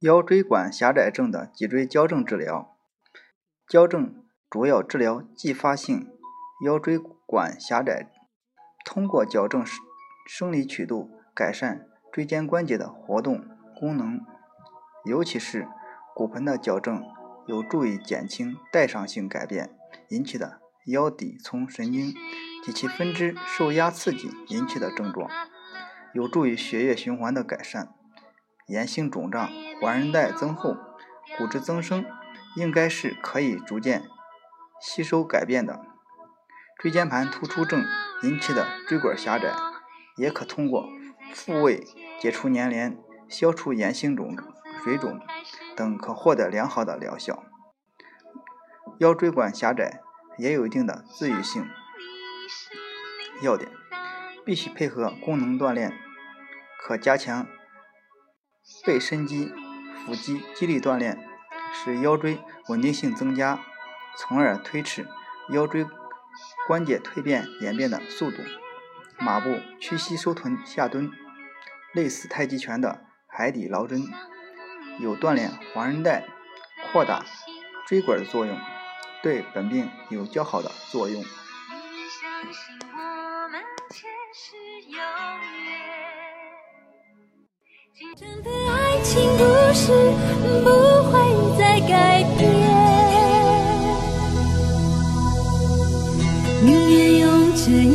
腰椎管狭窄症的脊椎矫正治疗，矫正主要治疗继发性腰椎管狭窄，通过矫正生理曲度改善椎间关节的活动功能，尤其是骨盆的矫正有助于减轻代偿性改变引起的腰骶丛神经。及其分支受压刺激引起的症状，有助于血液循环的改善。炎性肿胀、环韧带增厚、骨质增生，应该是可以逐渐吸收改变的。椎间盘突出症引起的椎管狭窄，也可通过复位、解除粘连、消除炎性肿水肿等，可获得良好的疗效。腰椎管狭窄也有一定的自愈性，要点必须配合功能锻炼，可加强。背伸肌、腹肌肌力锻炼，使腰椎稳定性增加，从而推迟腰椎关节蜕变演变的速度。马步、屈膝收臀下蹲，类似太极拳的海底捞针，有锻炼环韧带、扩大椎管的作用，对本病有较好的作用。们前世有约今生的爱情故事不会再改变。宁愿用这一